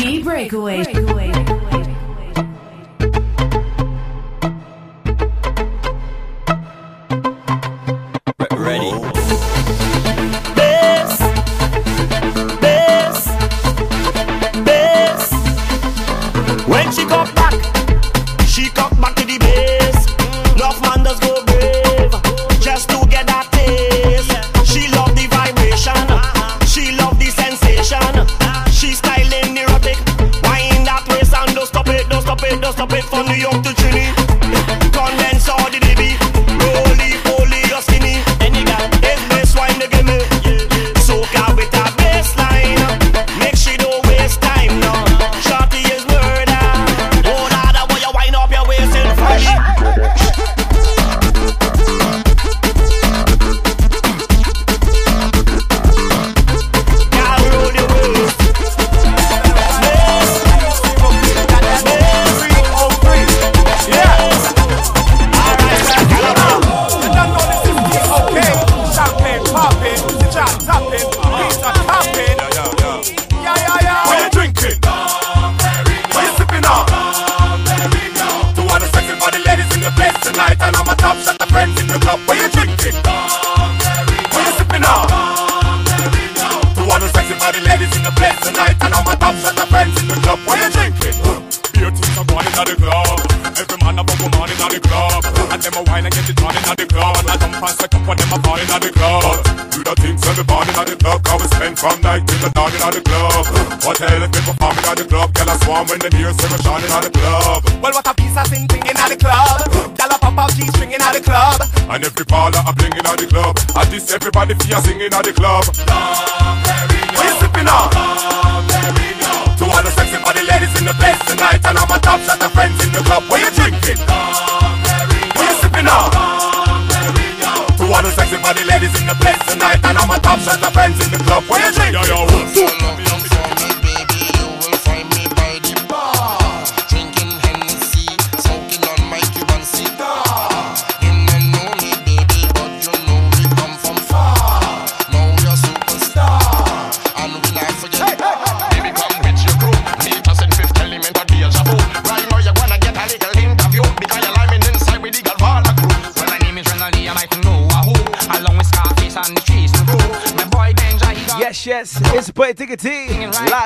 Breakaway. Breakaway.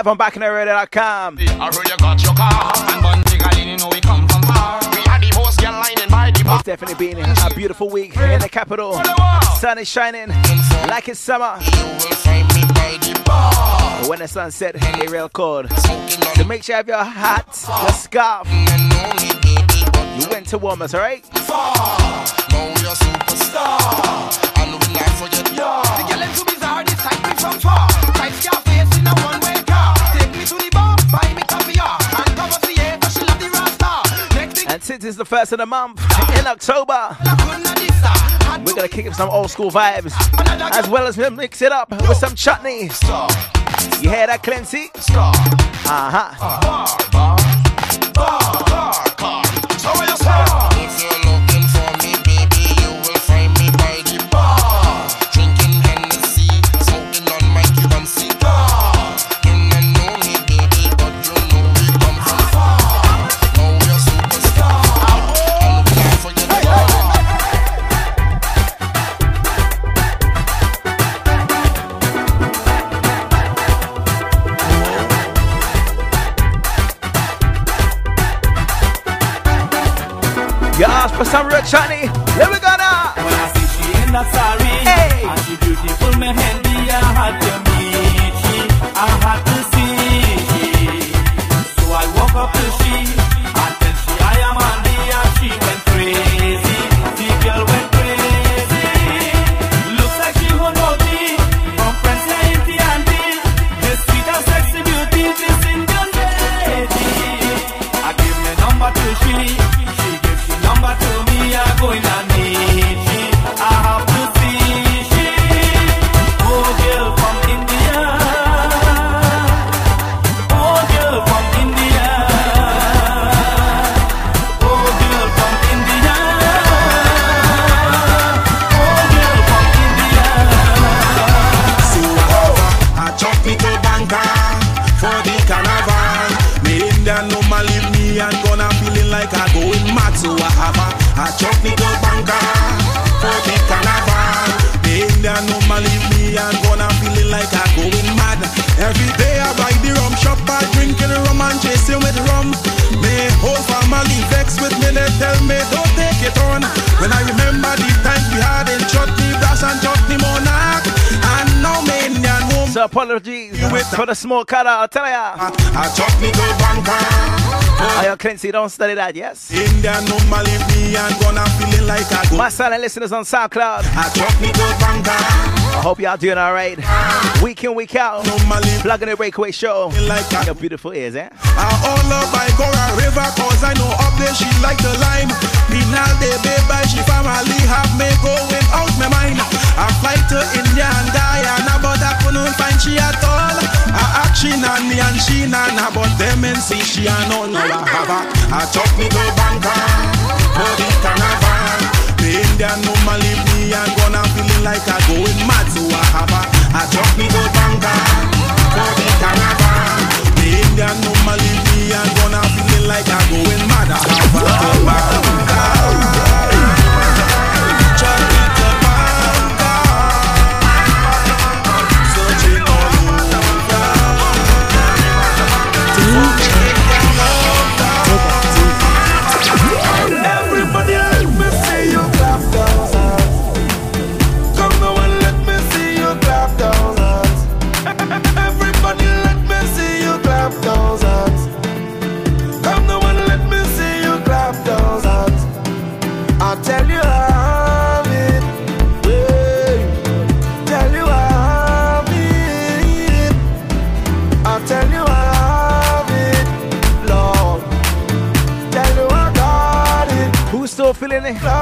Live on bacchanalradio.com. It's definitely been a beautiful week in the capital. Sun is shining like it's summer. When the sun set, get real cold. So make sure you have your hat, your scarf, your winter warmers, alright? It's the first of the month in October, we're gonna kick up some old school vibes as well as mix it up with some chutney. You hear that, Clancy? Uh huh. For the small cut out. I tell ya. A chutney go banker. I am Clancy, don't study that, yes? Indian woman leave me and gonna feeling like I go. My silent listeners on SoundCloud. A go banker. I hope y'all doing alright. Week in, week out. Normally Plugging the breakaway show. like I your beautiful ears, eh? I all up by Cora River cause I know up there she like the lime Penal de baby she family have me going out my mind I fly to India and Guyana but I couldn't find she at all. I ask she nanny and she nana but them and see she and all now I have a I talk me to banker for the carnival The Indian woman leave me and gonna feeling like I going mad so I have a I talk me to banker for the carnival The Indian woman leave me and gonna feeling like I going mad I have a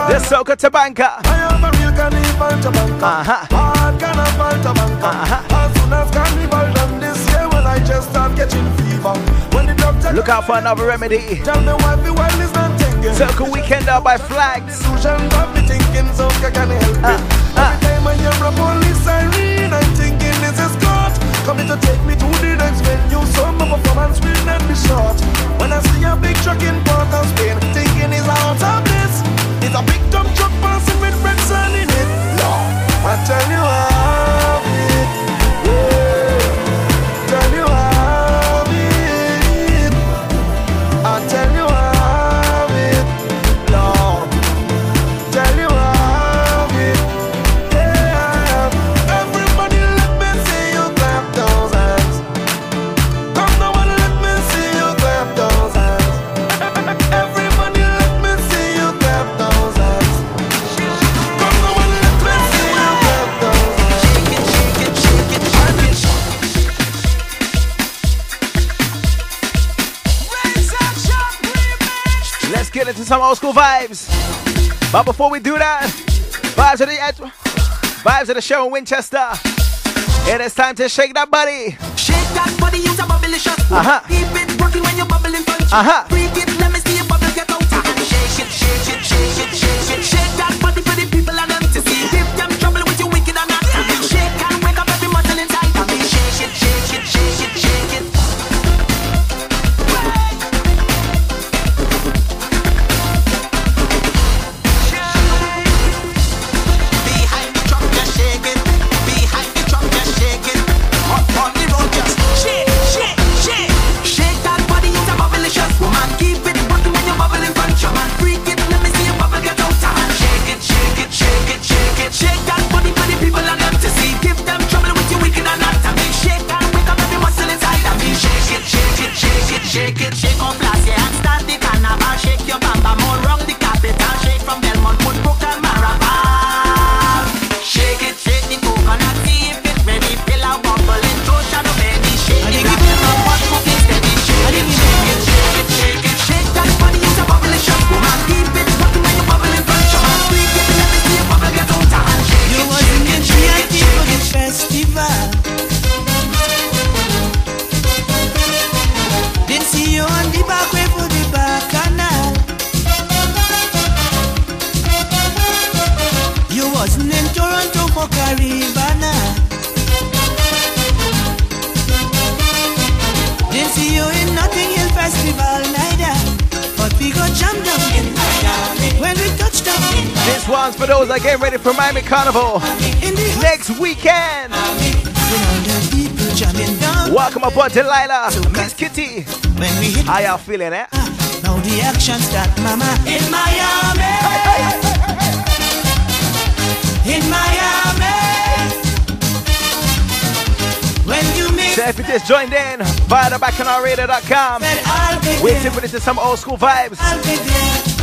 The Soca Tabanka. I am a real carnival tabanka. Uh-huh. Hard carnival tabanka. Uh-huh. As soon as carnival done this year, when I just start catching fever. When the doctor Look out for another remedy. tell me why the world is not thinking. Soca Weekend out by Flags. Illusion got me thinking soca can help me. Uh, uh. Every time I hear a police siren, I'm thinking this is God coming to take me to the next venue. So my performance will not be short. When I see a big truck in Port of Spain, thinking it's out of. It's a big dump truck passing with red sun in it. Lord, I tell you I some old school vibes. But before we do that, vibes of the vibes of the show in Winchester. It is time to shake that body. Shake that body, it's a bubblicious. Uh-huh. Keep it rocking when you're bubbling front. Uh-huh. Freak it, Carnival next weekend. Welcome aboard, Delilah, Miss Kitty. How y'all feeling, eh? Now the action start, mama, in Miami. In Miami. When you meet. So if you just joined in via the bacchanalradio.com, waiting for this is some old school vibes. I'll be there.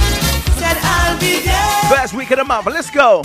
Said I'll be there. First week of the month, let's go.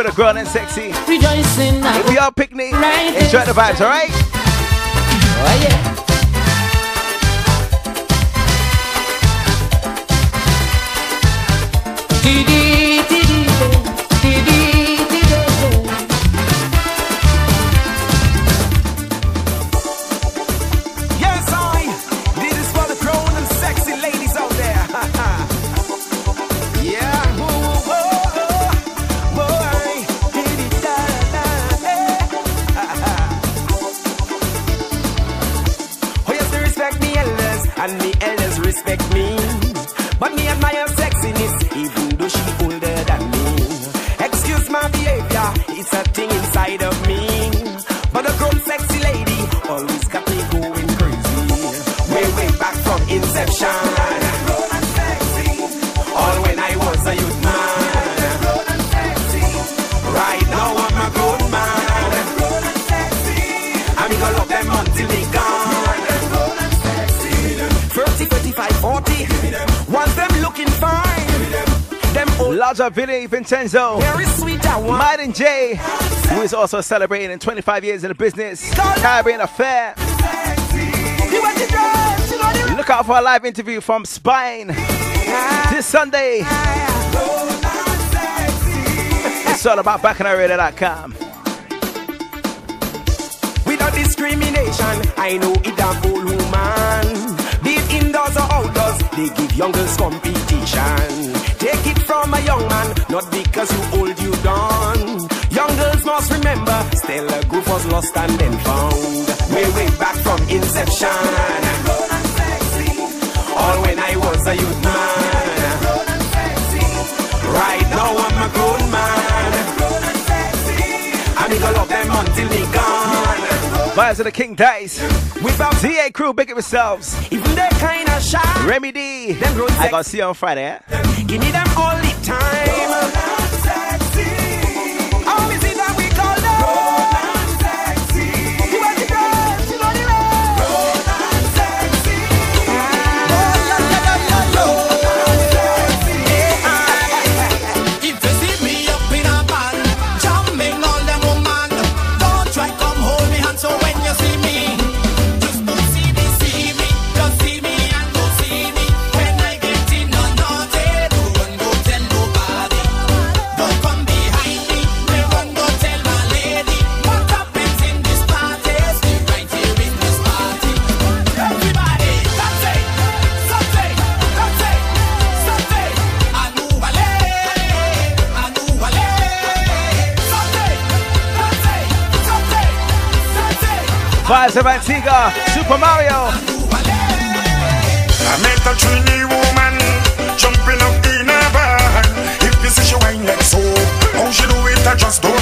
for the grown and sexy. Rejoicing. If you are picnic, right enjoy the vibes, alright? Oh yeah. Did Vincenzo, Martin J, Jay, who is also celebrating 25 years in the business, Caribbean Affair. Look out for a live interview from Spine this Sunday. It's all about bacchanalradio.com. Without discrimination, I know it's a full woman. Be it indoors or outdoors, they give young girls competition. Take it from a young man, not because you old, you done. Young girls must remember, Stella Goof was lost and then found. Way, way back from inception. All when I was a youth man. Right now I'm a grown man. And gonna love them until they gone. Vibes of the King Dice. We found ZA crew, big it yourselves. Even that kind of shy. Remy I gonna see you on Friday, eh? Give me that golden time. Rise of Antigua, Super Mario. I met a Trini woman jumping up in a van. If you see she wine like so, how she do it, I just don't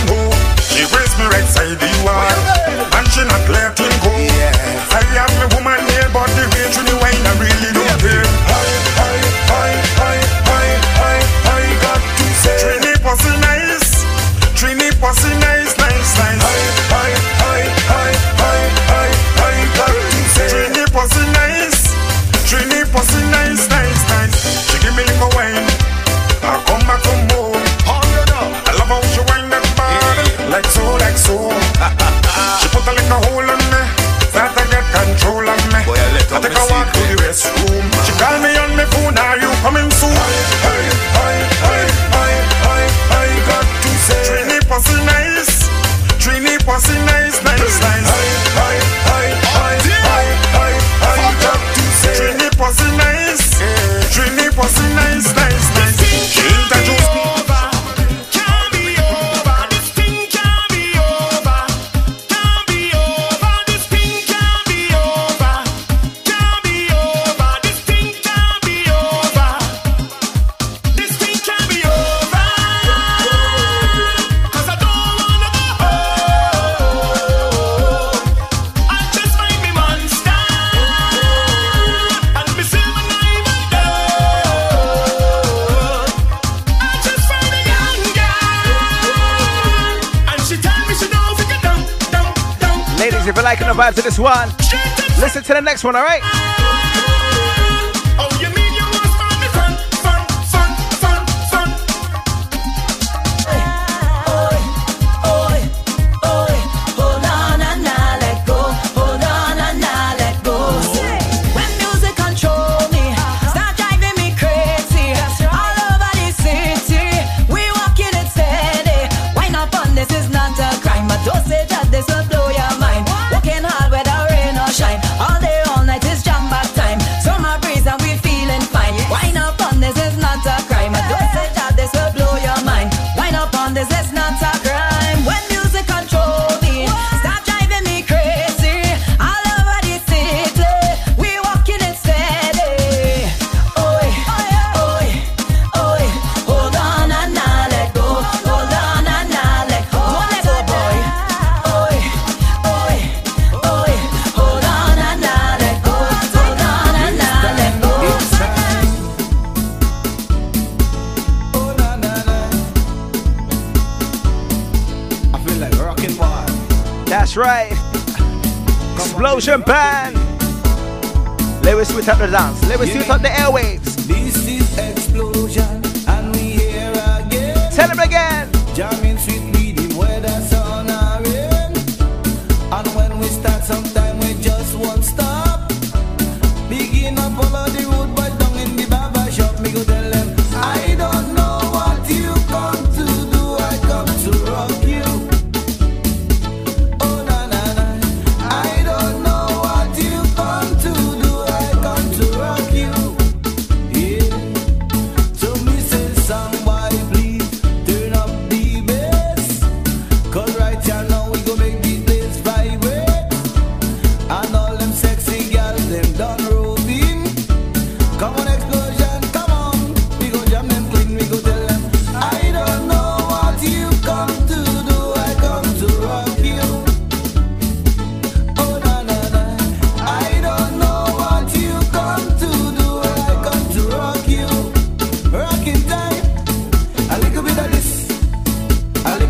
next one, all right?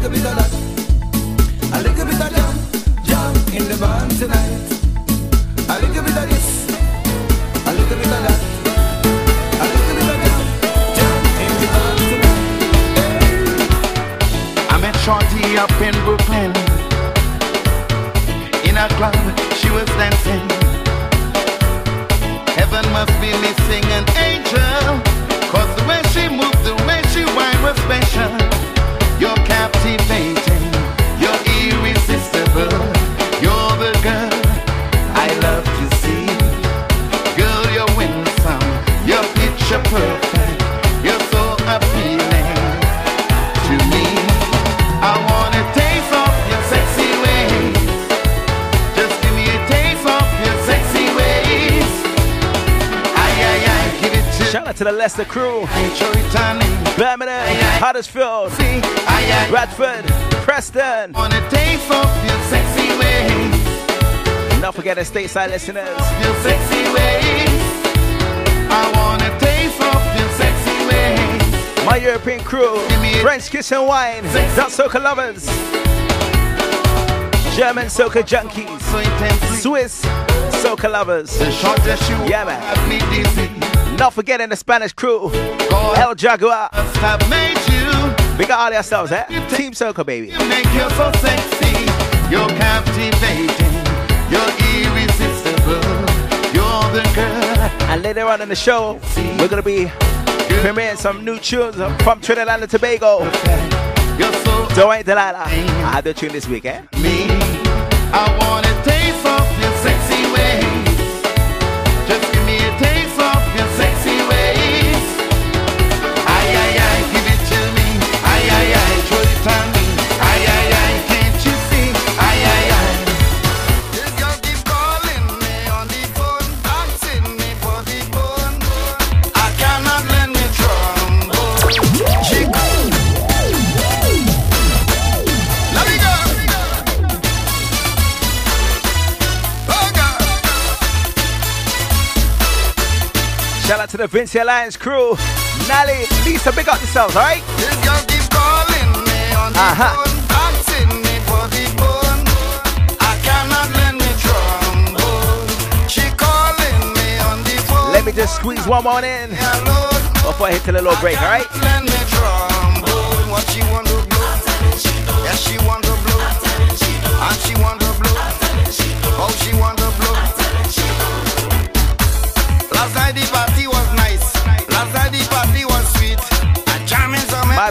Little bit of that, a little bit of jump, jump in the band tonight. A little bit of this, a little bit of that, Shorty up in Brooklyn. In a club, she was dancing. Heaven must be missing an angel. Leicester crew. me. Show it on me. Birmingham, Huddersfield, See, ay, ay, Bradford, Preston. want a taste of your sexy ways. Not forgetting stateside listeners. Your sexy ways. I want a taste of your sexy ways. My European crew, French Kiss and Wine, Dot Soca Lovers, German Soca Junkies, Swiss Soca Lovers. The Yeah, man. Have me dizzy. Not forgetting the Spanish crew, God El Jaguar. have made you. We got all ourselves, eh? Team Circle, baby. You make you so sexy. You're captivating. You're irresistible. You're the girl. And later on in the show, we're gonna be premiering some new tunes from Trinidad and Tobago. You're so Dwayne Delilah. I had the tune this week, eh? me. I want a taste of to the Vinci Alliance crew. Nally, Lisa, big up yourselves, alright? This girl keep calling me on the Uh-huh. phone, asking me for the phone. I cannot lend me trombone. She calling me on the phone. Let me just squeeze one more in before I hit to the little break, alright? Lend me trombone. What she want to blow? Yes, she want to blow. And she want to blow. Oh, she want to blow. Last night the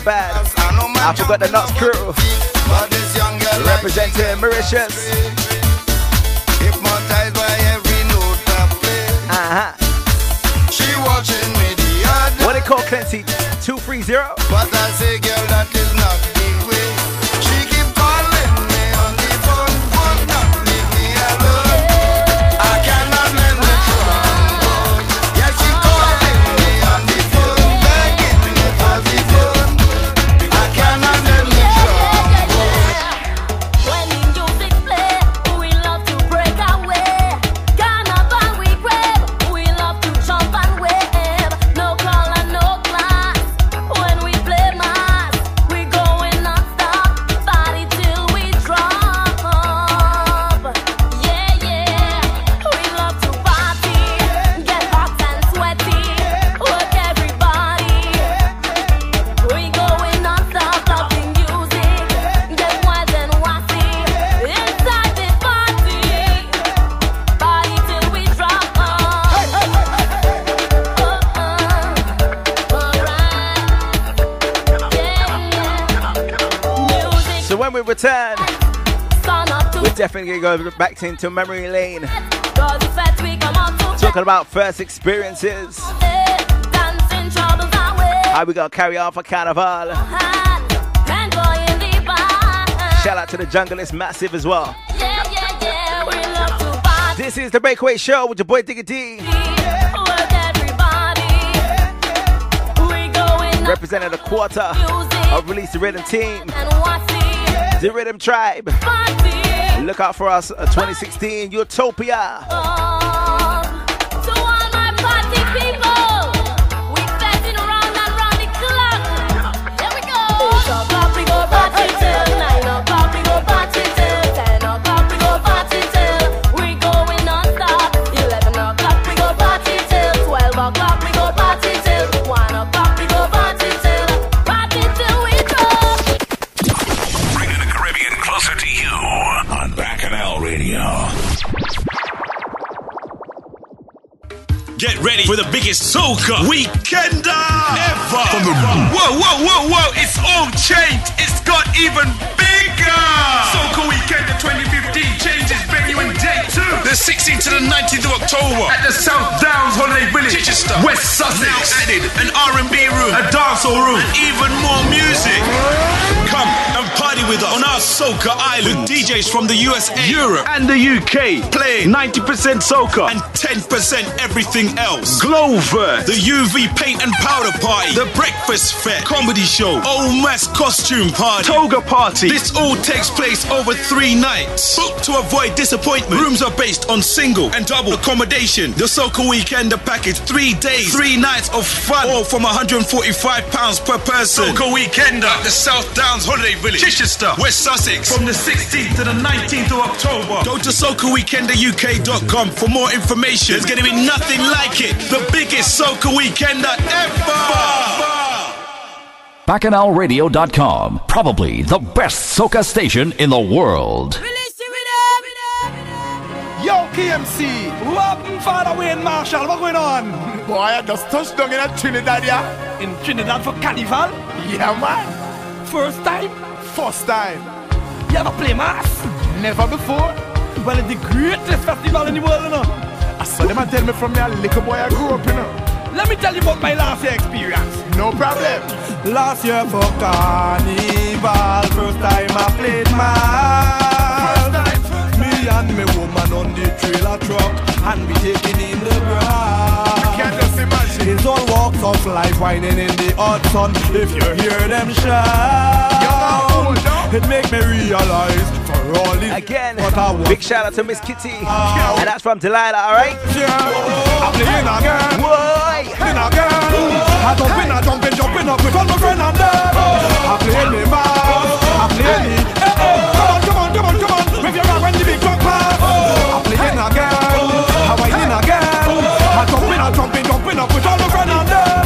bad. I forgot the Knots crew. Representing Mauritius. Hypnotized by every note I play. Uh-huh. She watching me the other What they call Clancy? 230? But I say, girl, that is back into memory lane, Cause the fat we come out to talking about first experiences, Dancing troubles away how we gonna carry on for carnival. And boy in the bar. Shout out to the jungle, it's massive as well. Yeah, yeah, yeah This is the Breakaway Show with your boy Digga D, Work everybody. We going up representing a quarter of Release the Rhythm team, the the Rhythm Tribe. party Look out for us, uh, 2016 Utopia. Ready for the biggest soca weekender ever. From the whoa, whoa, whoa, whoa! It's all changed. It's got even The 16th to the 19th of October. At the South Downs Holiday Village, Chichester, West Sussex. Now added an R&B room, a dancehall room, and even more music. Come and party with us on our Soca Island. With DJs from the USA, Europe, and the UK playing 90% soca. And 10% everything else. Glover, the UV paint and powder party, the breakfast fair, comedy show, old mass costume party, toga party. This all takes place over three nights. Book to avoid disappointment. Rooms are based on single and double accommodation. The Soca Weekender package, three days, three nights of fun, all from 145 pounds per person. Soca Weekender at the South Downs Holiday Village, Chichester, West Sussex, from the 16th to the 19th of October. Go to socaweekenderuk.com for more information. There's going to be nothing like it. The biggest Soca Weekender ever. BacchanalRadio.com. Probably the best soca station in the world. Yo, KMC, what Father Wayne Marshall, what going on? Boy, I just touched down in Trinidad, yeah. In Trinidad for carnival? Yeah, man. First time? First time. You ever play mass? Never before. Well, it's the greatest festival in the world, you know. I saw them and tell me from me a little boy I grew up, you know. Let me tell you about my last year experience. No problem. Last year for carnival, first time I played mass. Me and me woman on the and we taking in the grass. Can't just imagine. It's all walks of life, whining in the hot sun. If you hear them shout, it make me realize for all this Again, what I want. big shout out to Miss Kitty. And that's from Delilah, alright? I'm playing again. Boy! Playing again. I jump in, I jump in, jumping up with all my friends and them. I play me man. I play me. Eh, eh. Come on, come on, come on, come on. With your rock when the big truck pass. Again. I jump in, I jump in, jumping up with all my friends and them.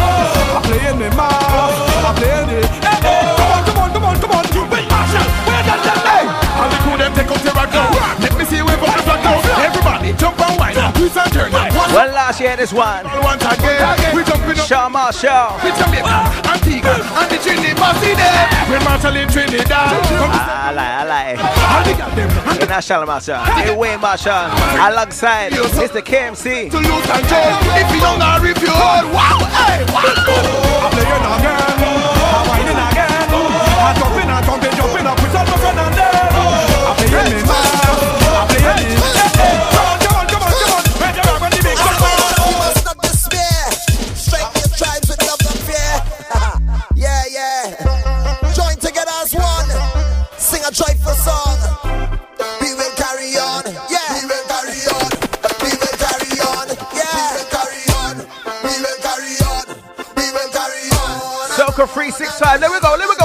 I playing me man. I playing it. Eh, eh. Come on, come on, come on, come on. You big Marshall. Where that them? Hey. And the crew them take out your rock now. Let me see wave up the flag now. Everybody jump and whine. Twist and turn. One Well, last year this one. once again, we jumping up Shaw Marshall. with Jamaica, Antigua, and the Trinidad Bossy there. When Marshall in Trinidad, come ah, I lie, I lie. and they got them and The National Marshall, the Wayne Marshall, alongside Mr. KMC. to lose control. If you don't know if you hold, wow, hey, wow. I'm playing again, I'm whining again. I'm jumping, I'm jumping, jumping up Sing a joyful song. We will carry on. Yeah. We will carry on. We will carry on. Yeah. We will carry on. We will carry on. We will carry on. Soca 365. Let me go, let me go, let me go.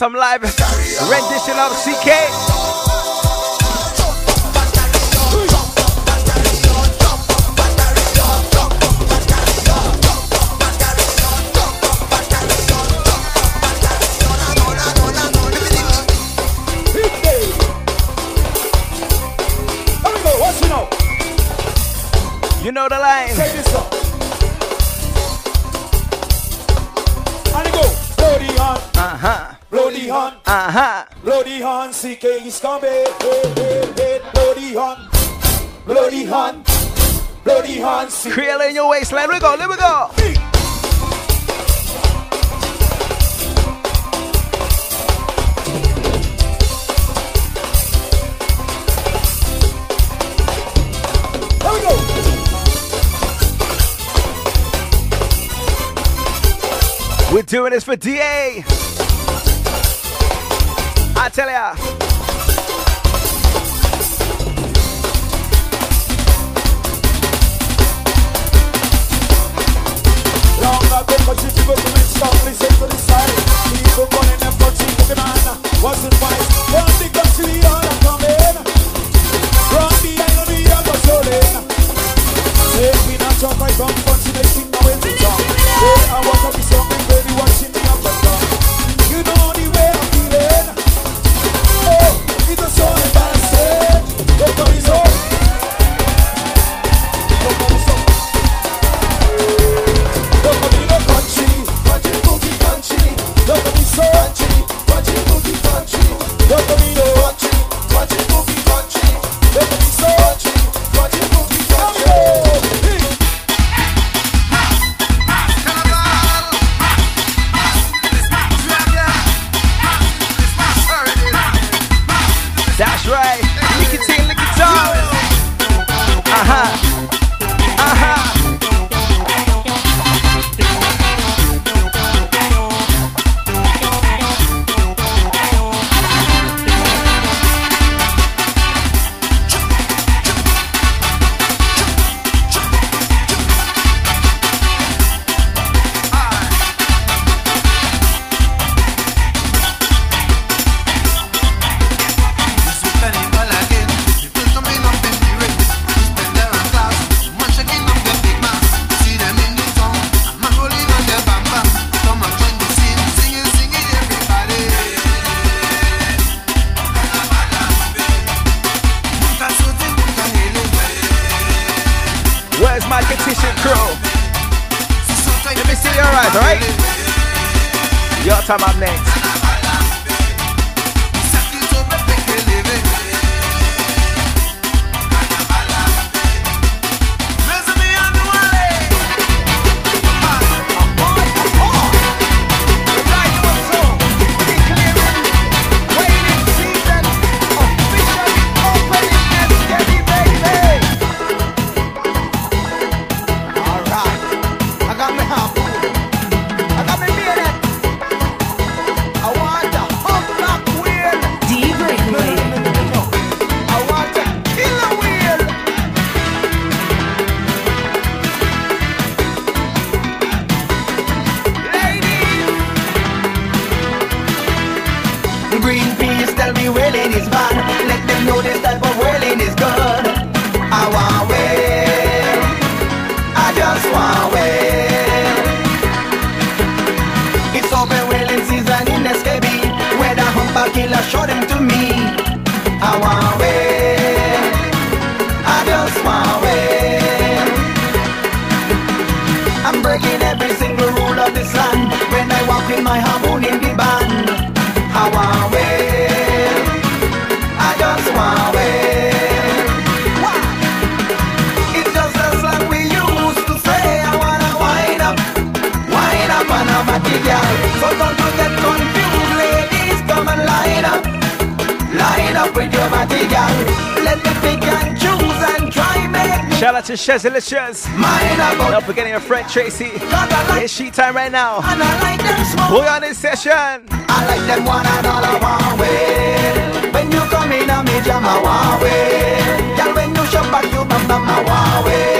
some live rendition of CK. Is coming. Hey, hey, hey, bloody hunt, bloody hunt, bloody hunt. Creole in your waistline. Here we go. Here we go. We're doing this for DA tell ya. Long I've been watching chicken, but the Ventures. Not forgetting your friend Tracy. It's she time right now. Like We on this session. I like them one and all I want with. When you come in, I'm in one way. Girl, when you shop back, you bam bam way.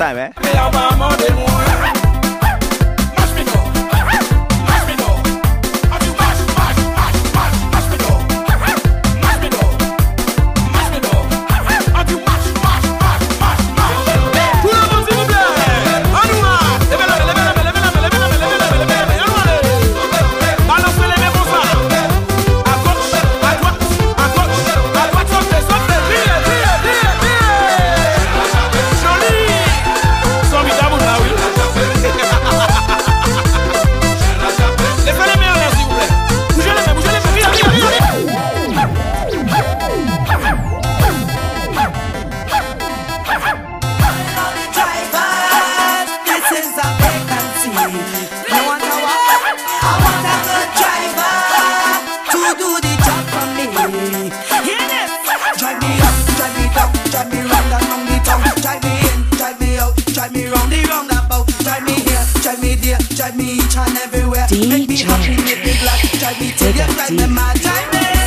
在没？drop on me. Hear? Drive me up, drive me down, drive me round and round the town. Drive me in, drive me out, drive me round the roundabout. Drive me here, drive me there, drive me each and everywhere. DJ. Make me happy, make me glad. Drive me till you drive me mad. Drive me.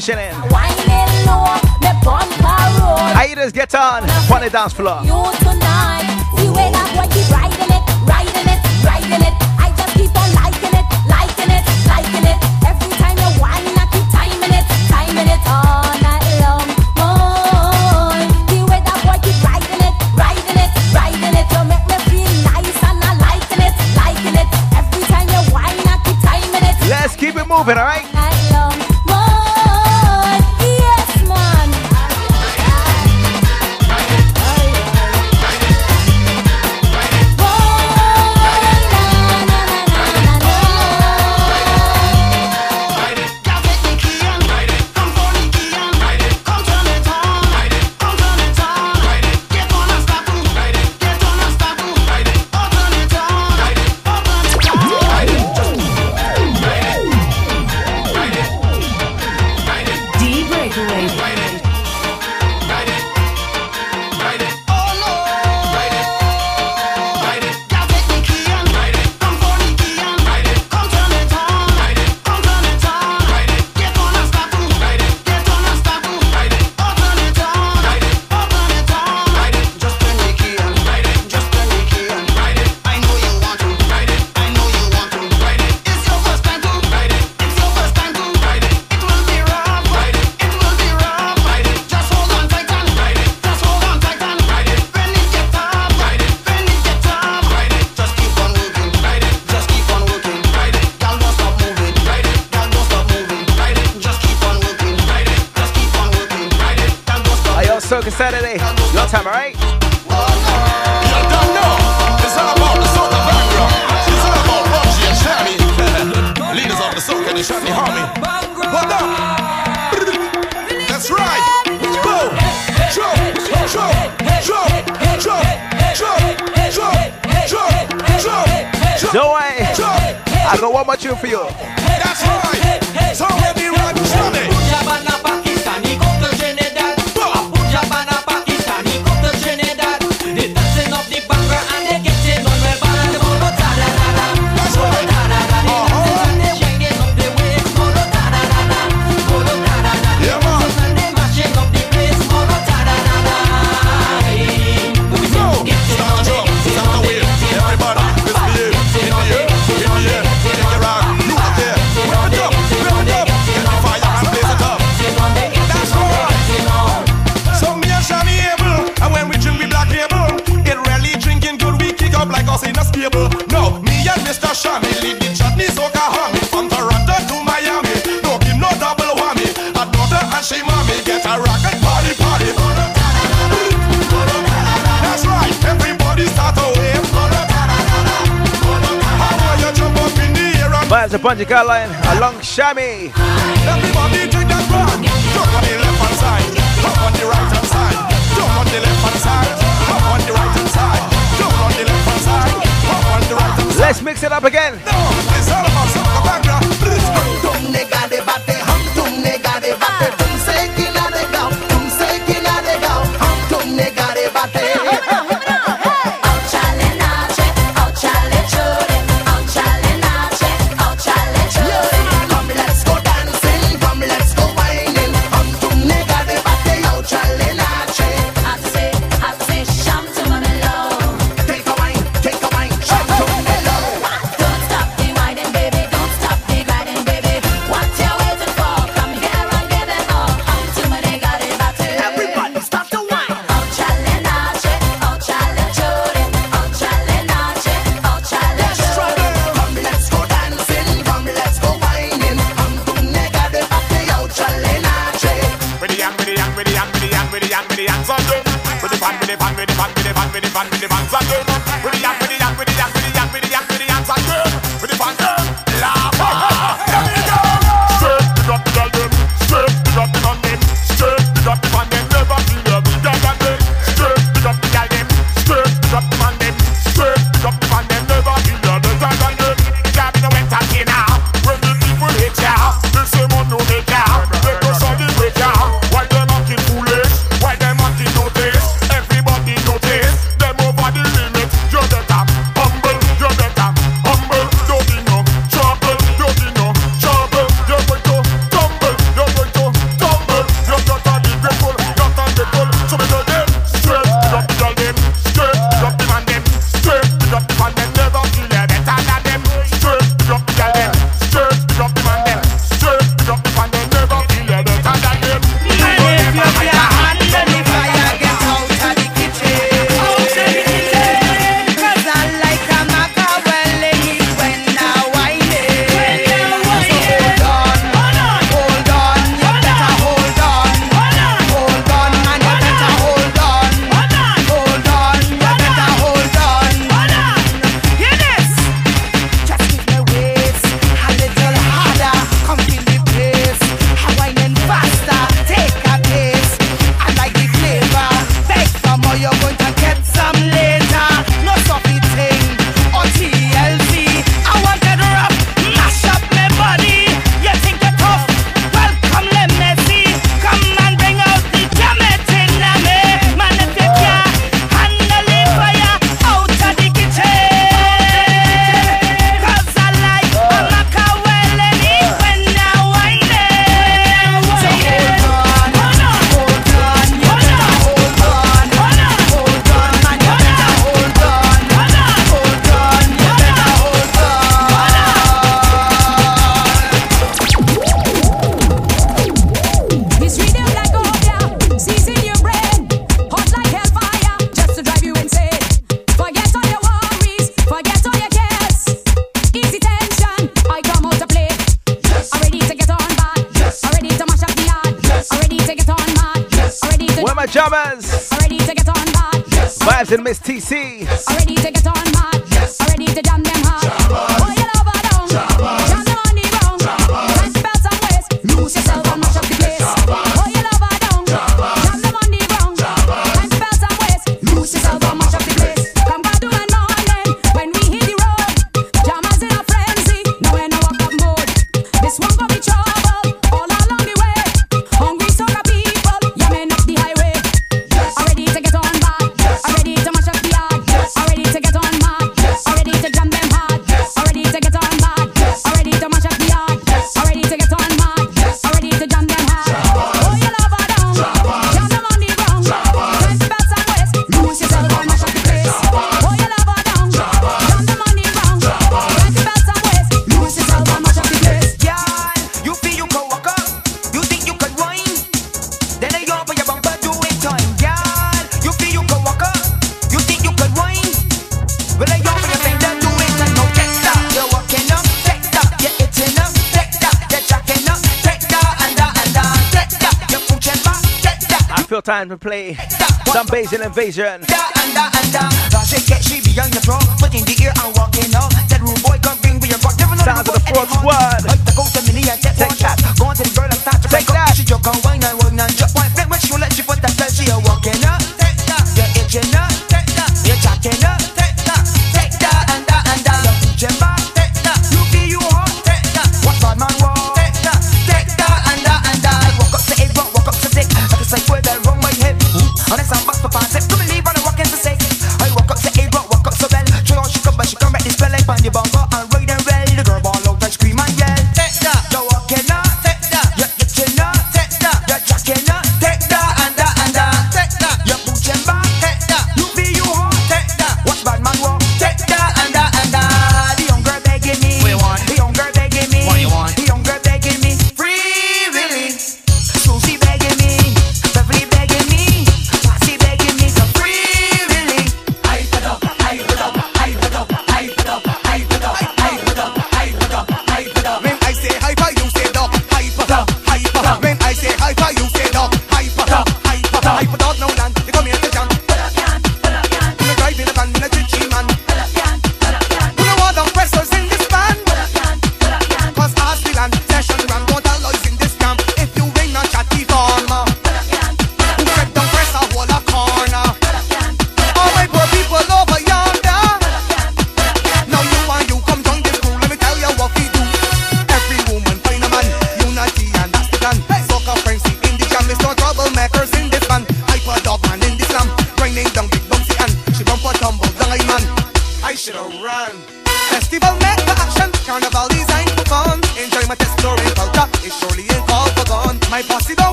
position in. Get on. On the dance floor. Zoe, I got one more tune for you. That's right. So let me rock. out to Bunji Garlin along Shammy. Let's mix it up again. No. Diesel Invasion.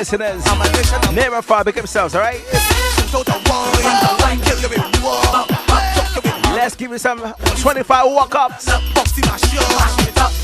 listeners. Near and far, big themselves, all right? Let's give you some 25 walk ups.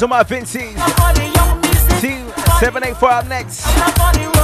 To my Vincies. Two, seven, eight, four up next.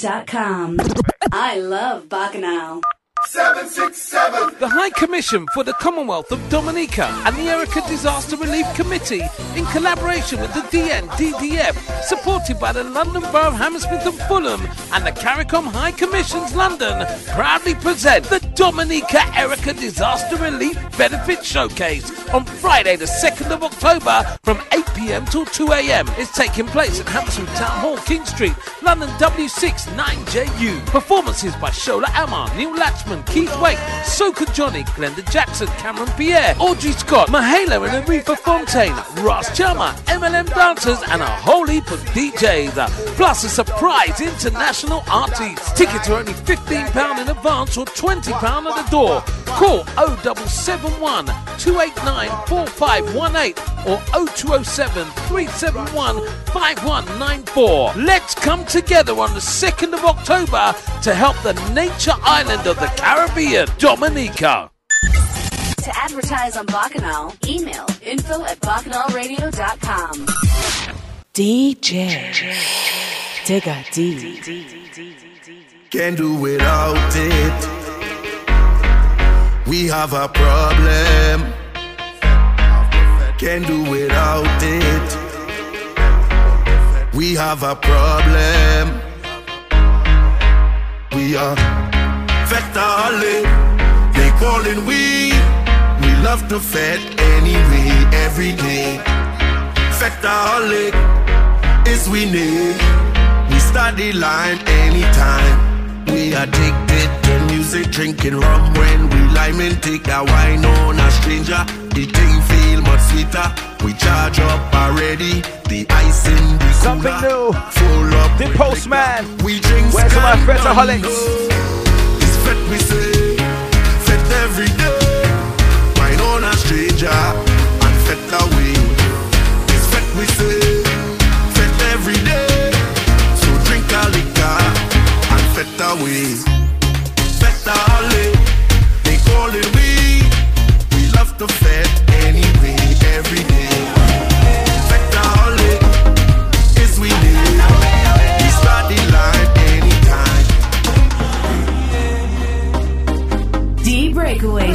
BacchanalRadio.com. I love Bacchanal. 767. The High Commission for the Commonwealth of Dominica and the Erika Disaster Relief Committee, in collaboration with the DNDDF, supported by the London Borough of Hammersmith and Fulham and the CARICOM High Commissions London, proudly present the Dominica Erika Disaster Relief Benefit Showcase on Friday, the 2nd of October from 8 pm till 2 am. It's taking place at Hammersmith Town Hall, King Street, London W6 9JU. Performances by Shola Ama, Neil Latchman, Keith Wake, Soka Johnny, Glenda Jackson, Cameron Pierre, Audrey Scott, Mahalo and Aretha Fontaine, Ross Chama, MLM dancers, and a whole heap of DJs. Plus a surprise international artist. Tickets are only £15 in advance or £20 at the door. Call 0771 289 4518 or 0207 371 5194. Let's come together on the 2nd of October to help the nature island of the Caribbean, Dominica. To advertise on Bacchanal, email info at bacchanalradio.com. DJ Digga D. Can't do without it. We have a problem. Can't do without it. We have a problem. We are fetale. They calling we. We love to fet anyway, every day. Fetale is we need. We start the line anytime. We addicted music, drinking rum when we lime and take that wine on a stranger. The thing feel much sweeter. We charge up already. The ice in the Something new. Full up. The postman. We drink Where's my. Fretaholics? It's fet we say, fet every day. Wine on a stranger and fet away. It's fet we say, fet every day. So drink a liquor and fet away. They call it we. We love to fet anyway, every day. Fet ale, is we need. We start the line anytime. D Breakaway.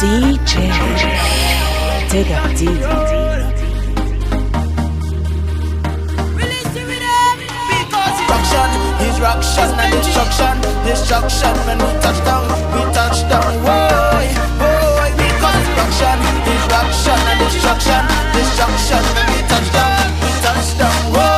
DJ Digga D. disruption and destruction, destruction. When we touch down, we touch down, boy, boy, because destruction, disruption and destruction, destruction. When we touch down, we touch down, boy.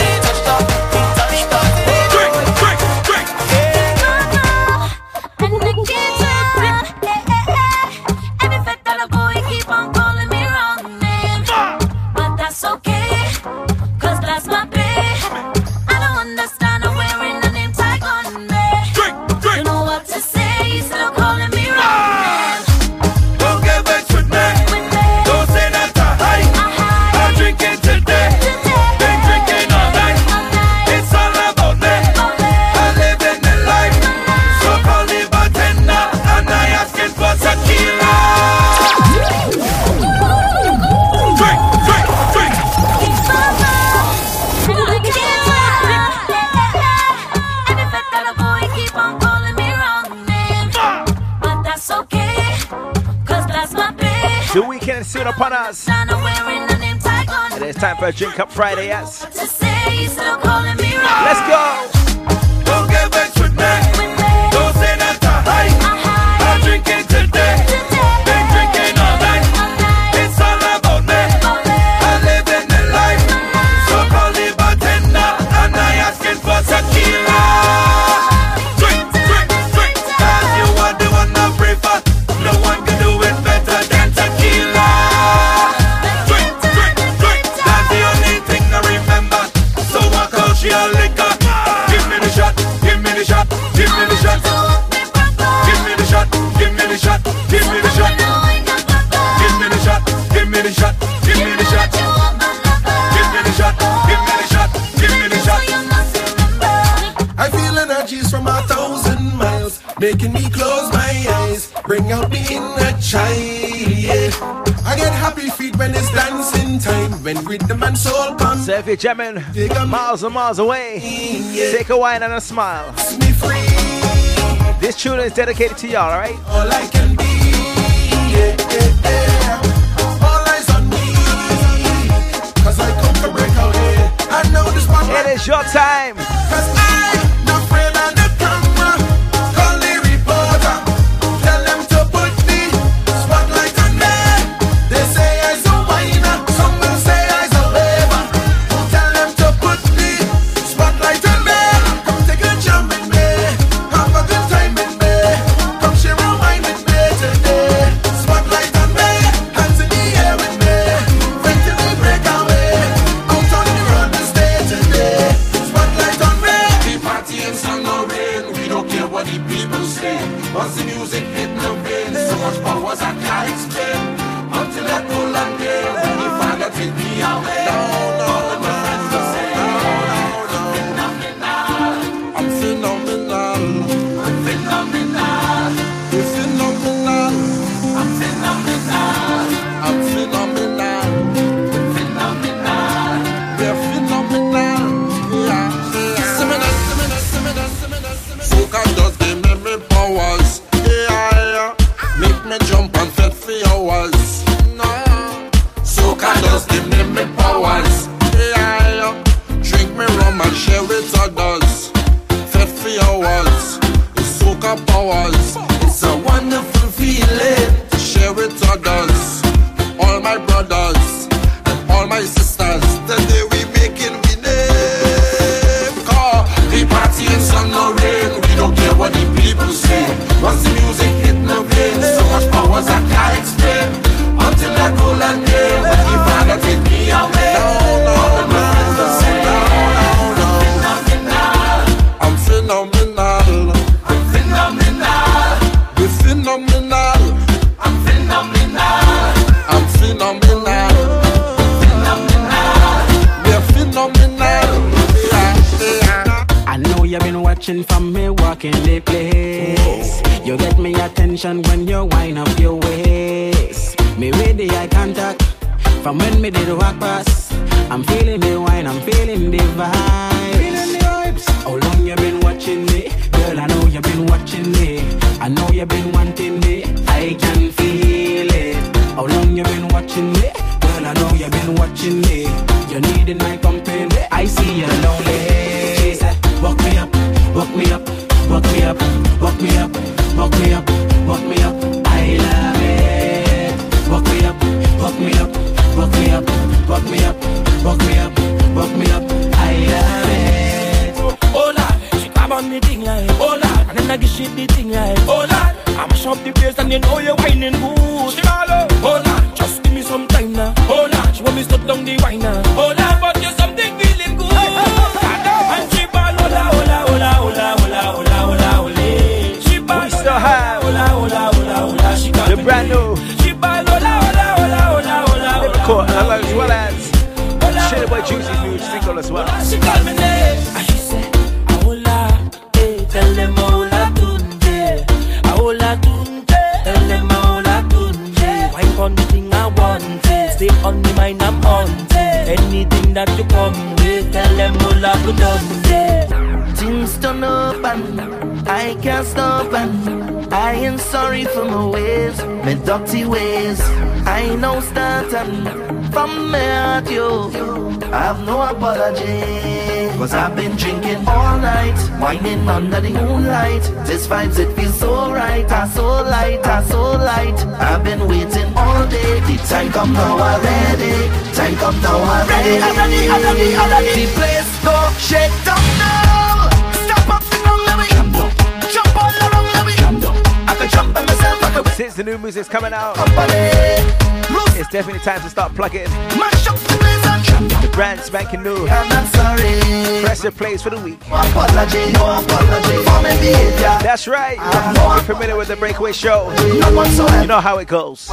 that's okay. Cause that's my babe. The weekend soon upon us. It is time for a drink up Friday, yes. Let's go. yeah. I get happy feet when it's dancing time, when rhythm and soul come. So if you're jamming miles and miles away, yeah. take a wine and a smile. This tune is dedicated to y'all, alright? All I can be, yeah. From when me did walk past, I'm feeling the wine, I'm feeling the vibe. Feeling the vibes. How long you been watching me? Girl, I know you been watching me. I know you been wanting me. I can feel it. How long you been watching me? Girl, I know you been watching me. You're needing my company. I see you're lonely. She said, Walk me up, walk me up, walk me up, walk me up, walk me up, walk me up. I love it. Walk me up, walk me up walk me up, walk me up, walk me up, walk me up. I love it. Oh Lord, she grab on me thing like Oh Lord, and then I give shit the thing like Oh Lord, I mash up the place and you know you're whining good She up Oh Lord, just give me some time now Oh Lord, she want me stop down the wine now Oh Lord, but you something feeling good And she ball hola hola hola hola hola hola hola hola She ball have hola hola hola hola She got the brand new tunde Wine on the thing I want it? Stay on the mind I'm on it. Anything that you come with Tell them ahola kudonde Things turn up and I can't stop and I ain't sorry for my ways, my dirty ways. I know start and um, from my heart, yo. I have no apology. Cause I've been drinking all night, whining under the moonlight. This vibes, it feels so right, I so light, I so light. I've been waiting all day. The time come now already. Time come now already. I'm ready, I'm ready, I'm ready. The place go shake down now. Since the new music's coming out, it's definitely time to start plugging. The brand spanking new. Pressure plays for the week. That's right. You're familiar with the Breakaway Show. You know how it goes.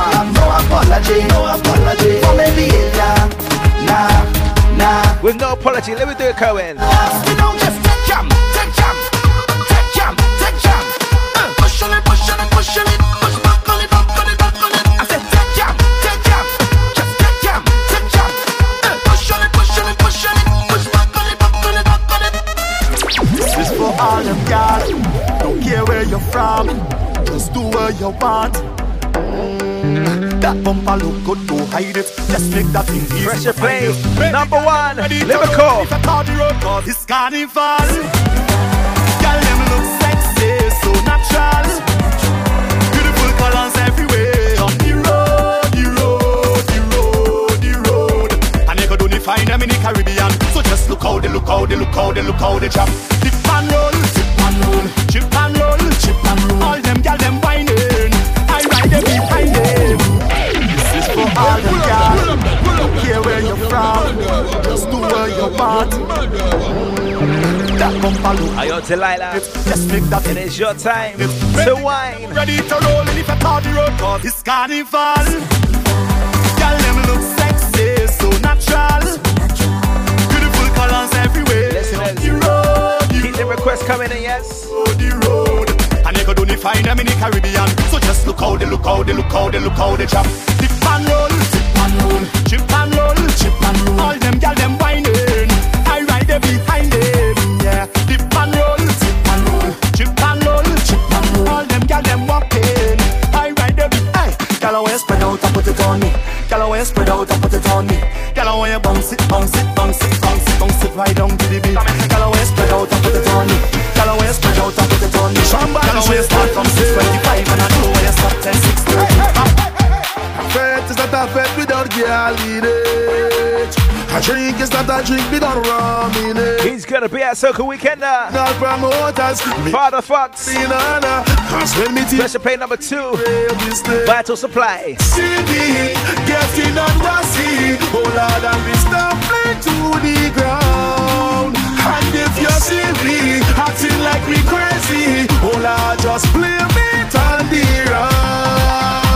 With no apology, let me do it, Cohen. From, just do what you want. Mm, That bumper look good, don't hide it. Just make that thing easy. Pressure play. Number one, Liverpool. run If I call the road, cause it's carnival. Girl, them look sexy, so natural. Beautiful colors everywhere. On the road, the road, the road, the road. And you could only find them in the Caribbean. So just look how they look how they look how they look how they chop. Dip and roll, dip and roll, chip and roll, chip and roll. All them gal them whining. I ride them behind them. This is for all them gal. Don't care where you're from, just do what you want. That bumper look. Are you Delilah? Just make that It is your time to wine. Ready to roll in if I call the road cause it's carnival Girl them look find them in the Caribbean. So just look how they look how they look how they look how they chop. Dip and roll, dip and roll Chip and roll, chip and roll. All them gal them whining. I ride them behind them, drink is not a drink without rum in it. He's gonna be at Soca Weekender. Not promoters, me Father Fox. in honor. Cause when me teach Pressure play number two. Vital Supply. CD, getting on wassy. Oh Lord, and we play to the ground. And if you see me acting like we crazy, oh Lord, just blame it on the round.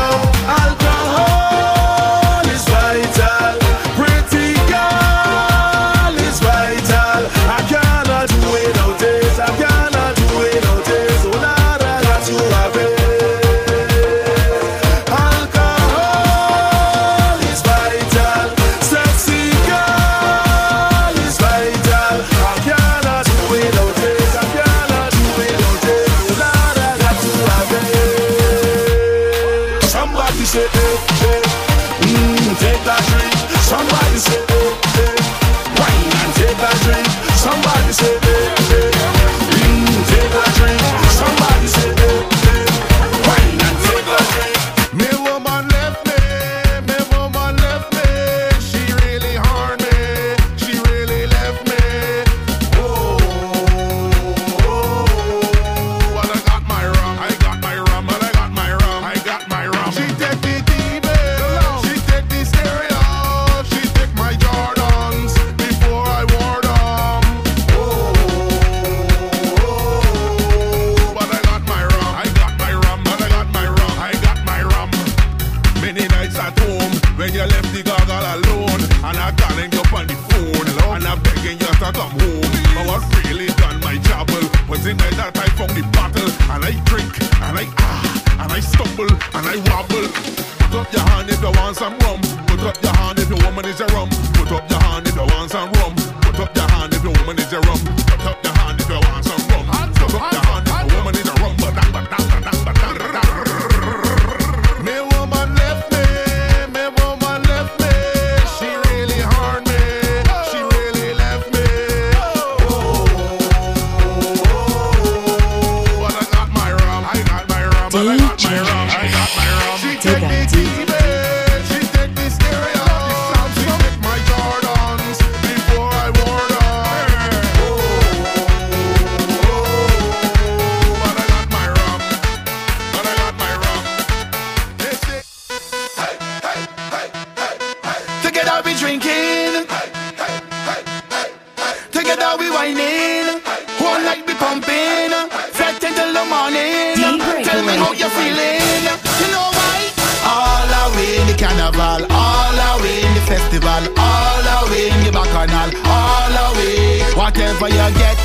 Together we whining. Whole night we pumping. Fret until the morning. Tell me how you feeling. You know why? All away in the carnival. All away in the festival. All away in the bacchanal. All away. Whatever you get.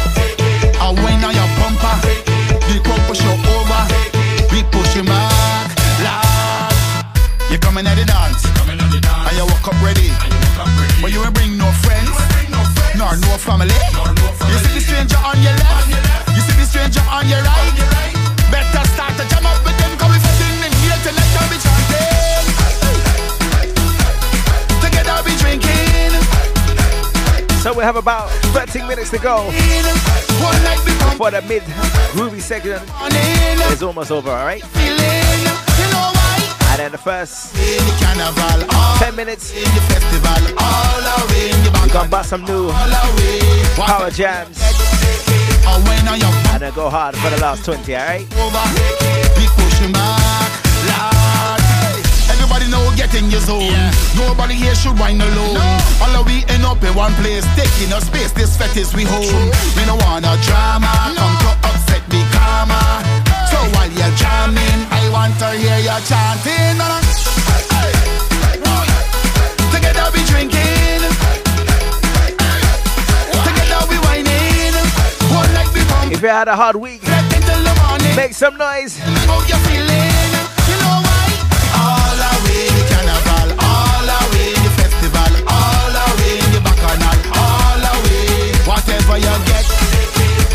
I win on your bumper. The crowd push you over. We push him back. Lord. You coming at the dance. And you walk up ready. But you ain't bring no friends. Nor no family. You see the stranger on your left. You see the stranger on your right. Better start to jam up with them. Cause we sitting in here them be chanting. Together we drinking. So we have about 13 minutes to go before the mid groovy section is almost over, alright? And then the first In the carnival. All 10 minutes, in the festival. All in the We're gonna bust some new power jams I win on and then go hard for the last 20, alright? We pushing back. Everybody know get in your zone. Nobody here should whine alone. All of we end up in one place, taking up space. This fete is we home. We don't want no drama. Come to upset me karma. While you're jamming, I want to hear you chanting. Together we drinking. Together we whining. One night we pump. If you had a hard week, Till the morning. make some noise. How you feeling? You know why? All away the carnival, all away the festival, all away the bacchanal, all away. Whatever you get,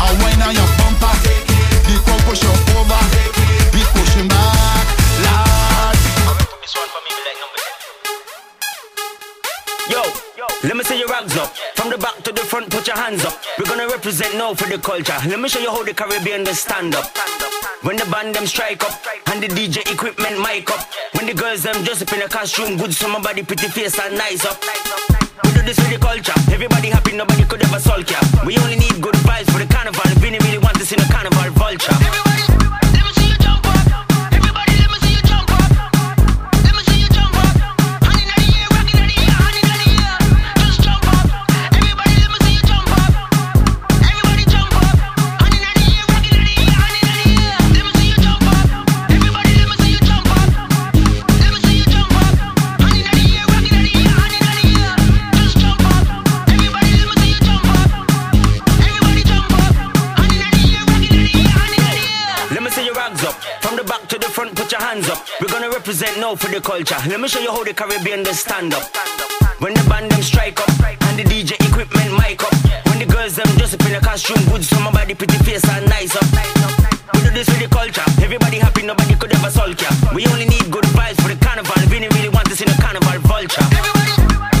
I wine on your bumper. The crowd push you over, let me see your rags up. From the back to the front, put your hands up. We're gonna represent now for the culture. Let me show you how the Caribbean they stand up. When the band them strike up, and the DJ equipment mic up. When the girls them dress up in a costume, good my body pretty face and nice up. We do this for the culture. Everybody happy, nobody could ever sulk ya. We only need good vibes for the carnival. You really want to see the carnival vulture. Let hands up. We're gonna represent now for the culture. Let me show you how the Caribbean they stand up. When the band them strike up, and the DJ equipment mic up. When the girls them dress up in a costume, good so my body pretty face and nice up. We do this for the culture. Everybody happy, nobody could ever sulk ya. We only need good vibes for the carnival. We really, really want to see the carnival vulture. Getting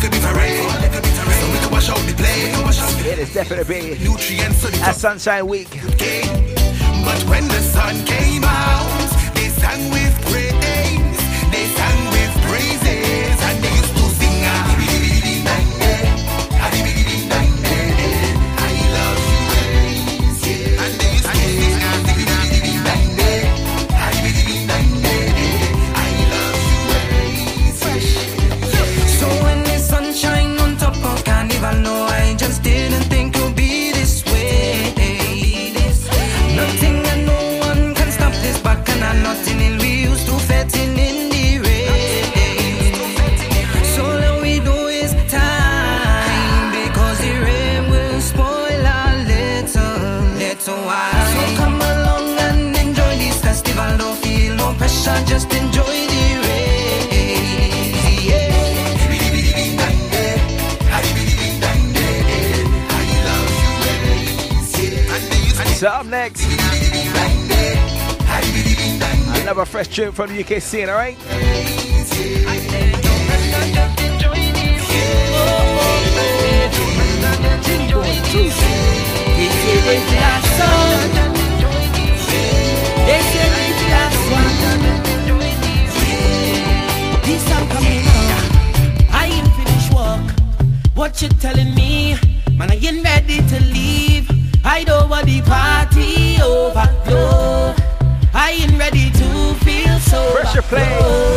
can of out the play. It is definitely a sunshine week. But when the sun came out, from the UK scene, alright? What you telling me? Man, I ain't ready to leave. I don't want the party overflow. I ain't ready to feel so. Pressure play,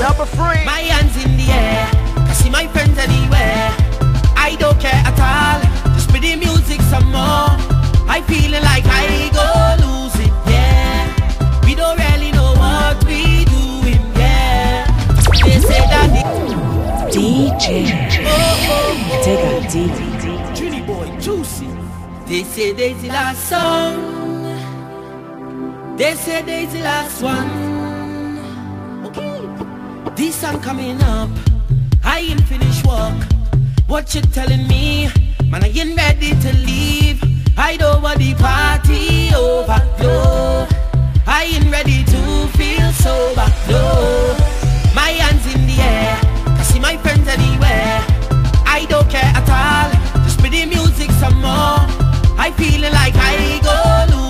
number three. My hands in the air. I see my friends anywhere. I don't care at all. Just play the music some more. I feeling like I go lose it, yeah. We don't really know what we doing, yeah. They say that the DJ oh, Digga D. Trini boy, juicy. They say they the last song. They say they's the last one. Okay. This song coming up. I ain't finished work. What you telling me? Man, I ain't ready to leave. I don't want the party overflow. I ain't ready to feel sober. No. My hands in the air. I see my friends anywhere. I don't care at all. Just play the music some more. I feeling like I go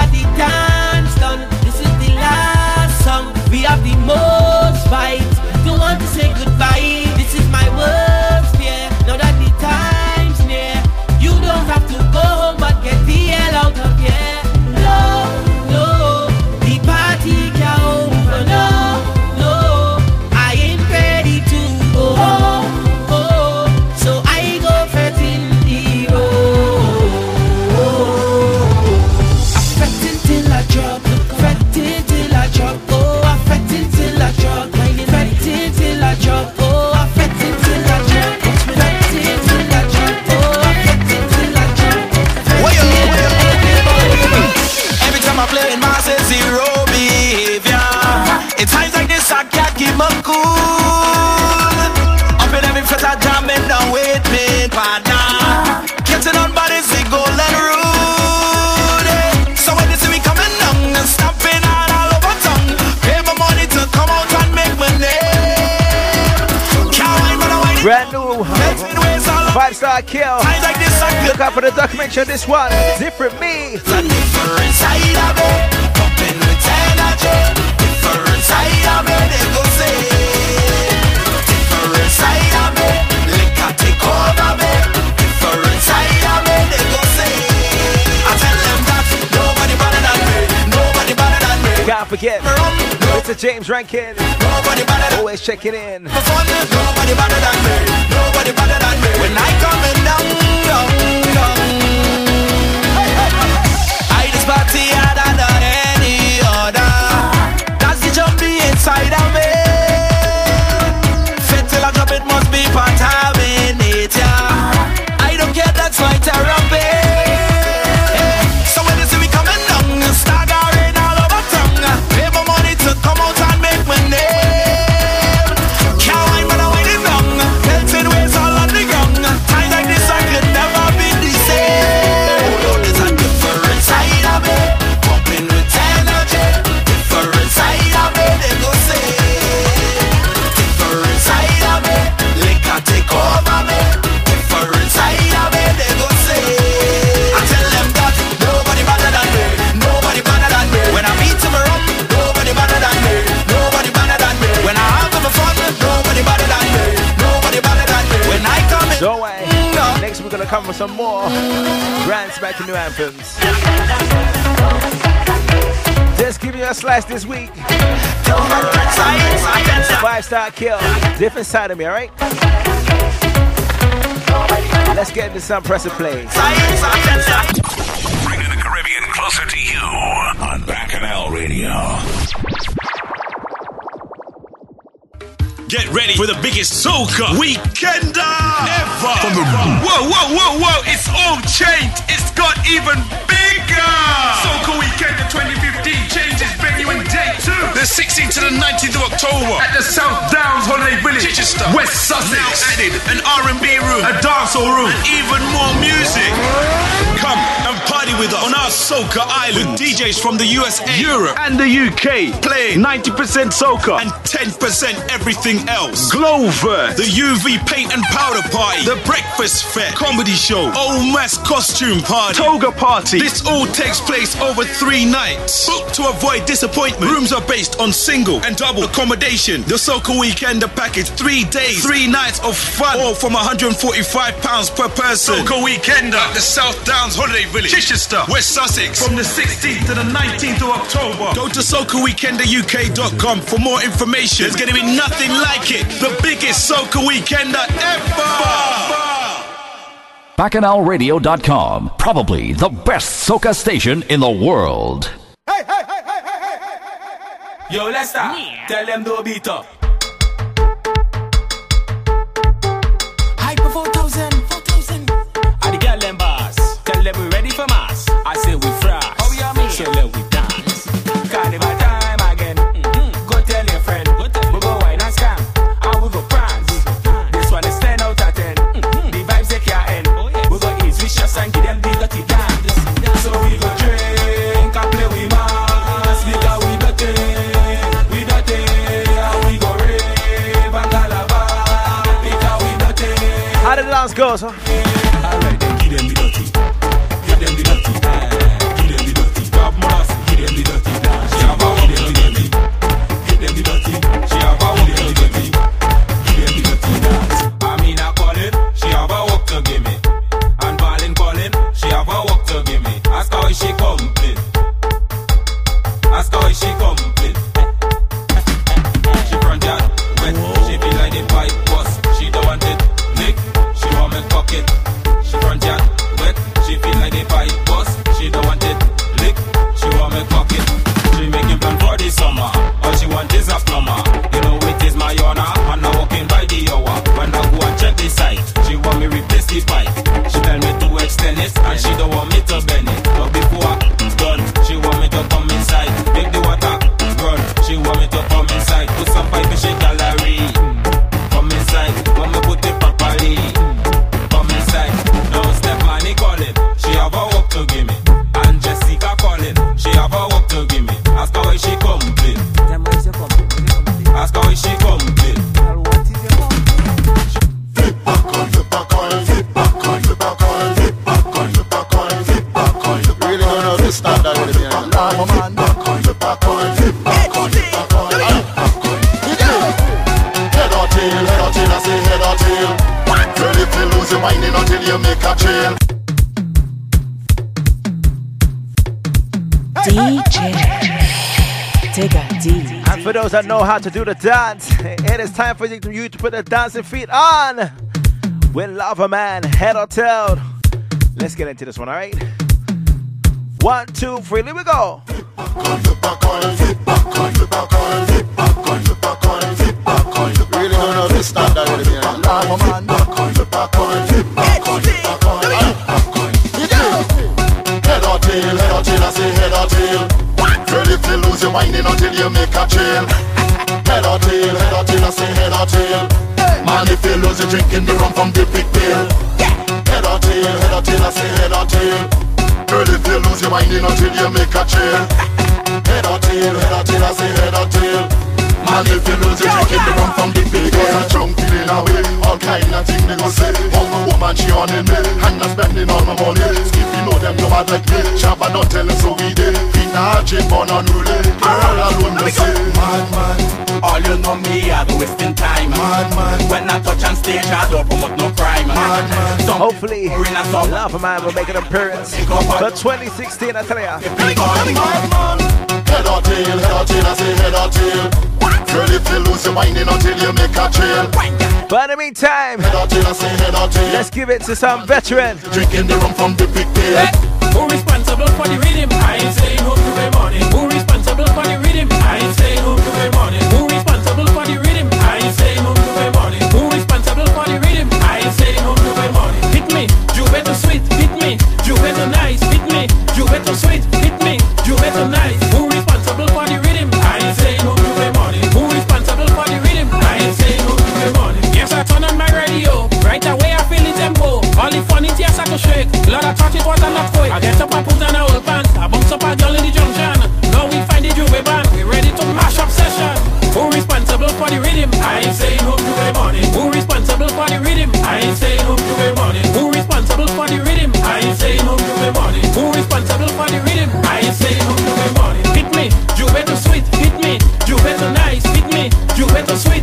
That the dance done. This is the last song. We have the most vibes. Don't want to say goodbye. This is my worst fear. Now that the time's near, you don't have to go home, but get the hell out Rock Hill. I like this song. Look out for the documentary on this one. Different me. The different side of me. Pumping with energy. Different side of me. They go say. Different side of me. Liquor take over me. Different side of me. They go say. I tell them that nobody better than me. Nobody better than me. Can't forget. Mr. James Rankin. Always checking in. Nobody better than me. Nobody better than me. When I coming down, down, down. I this party harder than any other. That's the jumpy inside of me. Grand smacking new anthems. Just give you a slice this week. Five star kill. Different side of me, alright? Let's get into some press and play. Bringing the Caribbean closer to you on Bacchanal Radio. Get ready for the biggest soca weekender ever. From the whoa, whoa, whoa, whoa! It's all changed. It's got even bigger. Soca Weekender 2015 changes venue and date too. The 16th to the 19th of October at the South Downs Holiday Village, Chichester, West Sussex. Now added an R&B room, a dancehall room, and even more music. Come and party with us on our Soca Island. With DJs from the USA, Europe, and the UK playing 90% soca and 10% everything else. Glover, the UV paint and powder party, the breakfast fair, comedy show, old mass costume party, toga party. This all takes place over three nights. Book to avoid disappointment. Rooms are based on single and double accommodation. The Soca Weekender package, three days, three nights of fun, all from 145 pounds per person. Soca Weekender at the South Downs Holiday Village, Chichester, West Sussex, from the 16th to the 19th of October. Go to socaweekenderuk.com for more information. There's going to be nothing like it. The biggest Soca Weekender ever. BacchanalRadio.com. Probably the best soca station in the world. Yo, Lester, tell them do beat up. How did those that know how to do the dance, it is time for you to, put the dancing feet on. With Lava Man, head or tail. Let's get into this one, alright? One, two, three, here we go. Really standard with me. If lose your mind until you make a chill. Head or tail, head or tail, I say head or tail. Man, if you lose, you're drinking the rum from the big pail. Head or tail, head or tail, I say head or tail. Girl, if you lose your mind until you make a trail. Head or tail, head or tail, I say head or tail. Man, if you lose, you're drinking the rum from the big Cause I'm drunk, feeling away All kind of things they gon' say. Oh, my woman, she on in me. And I'm spending all my money. Skip, you know them, no bad like me. Shabba don't tell us so we did. Feet now, chip on unruly Girl, alone, no say Mad man, all you know me, I do wasting time. Mad man, when I touch on stage, I don't promote no crime. Mad man, some Hopefully, Lava Man will make an appearance. For 2016, I tell ya. Head or tail, head or tail, I say head or tail Girl, if you lose your mind until you make a trail But in the meantime, Head or tail, I say head or tail let's give it to some veteran. Drinking the rum from the big pail Who responsible for the rhythm? I ain't saying who to pay money. Who responsible for the rhythm? I ain't saying who to pay money. Who responsible for the rhythm? I ain't saying who to pay money. Who responsible for the rhythm? I ain't saying who to pay money. Hit me, you better sweet. Hit me, you better nice. Hit me, you better sweet. I shake. Lord, I thought it was enough quick. I get up and put on a whole pants. I bounce up a girl in the junction. Now we find the Juve band. We ready to mash up session. Who responsible for the rhythm? I ain't saying to pay money. Who responsible for the rhythm? I ain't saying to pay money. Who responsible for the rhythm? I ain't saying to pay money. Who responsible for the rhythm? I ain't saying to pay money. Hit me, you better sweet. Hit me, you better nice. Hit me, you better sweet.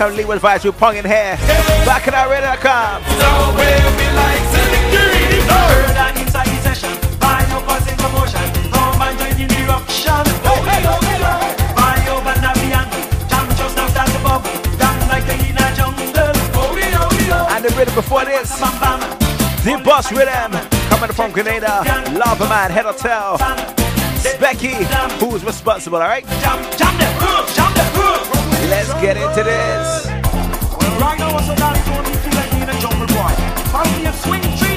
Some Leeward vibes with Pong in hair. bacchanalradio.com. Heard that inside the session, buy your buzz in commotion. Come and join in the eruption. Oh. Jam bubble. Down like. Oh, oh, oh. And the before this. The Boss Rhythm. Coming from Grenada. Lava Man, Head or Tail. Becky, who's responsible, alright? Let's get into this. Right now, what's the dance to feel like in a jungle boy? Family of swing tree to tree.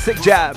Classic jab?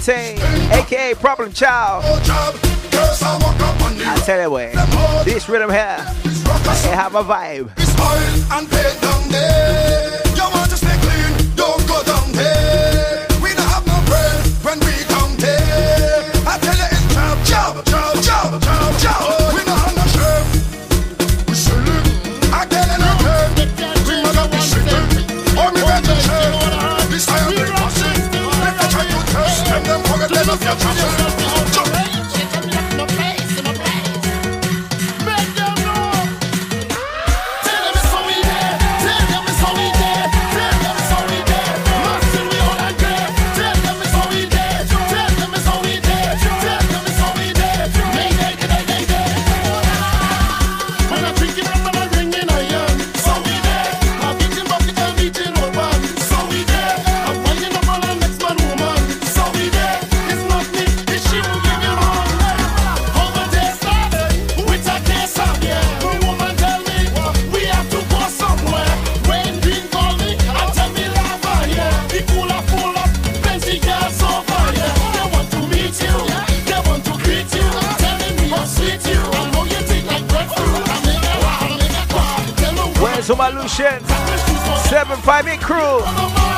Dante, aka Problem Child. I tell you what, this rhythm here, it have a vibe. to my Lucian 758 crew.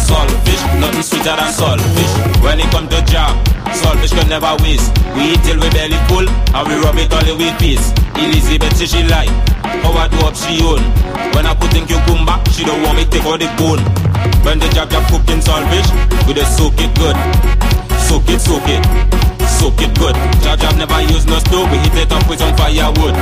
is saltfish. Nothing sweeter than saltfish. When it comes to job, saltfish can never waste. We eat till we belly full, and we rub it all the way peace. Elizabeth say she like, how I do up she own. When I put in cucumber, she don't want me take out the bone. When the job jab cooking in saltfish, we just soak it good. Soak it, soak it. Soak it good. Job jab never use no stove, we heat it up with some firewood.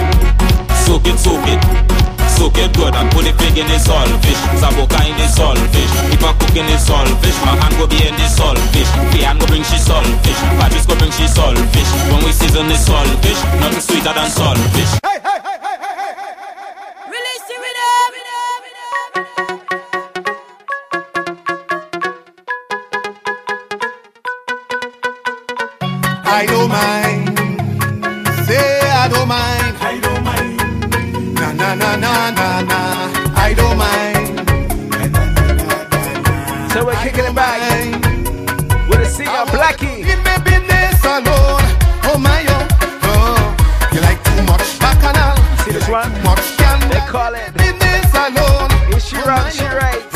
Soak it, soak it soak it good and put the pig in the saltfish. Saboka in the saltfish. If I cook in the saltfish. My hand go be in the saltfish. Kian go bring she saltfish. Patrice go bring she saltfish. When we season the saltfish, nothing sweeter than saltfish. Hey, hey, hey, hey, hey, hey, hey, hey. Release the rhythm. I don't mind. Say I don't mind. So we're kicking it back with a singer Blackie. It may be this alone, oh my oh. oh. You like too much bacchanal. See this like one? Much candy. They call it. this alone. Is she oh wrong? Oh. She right?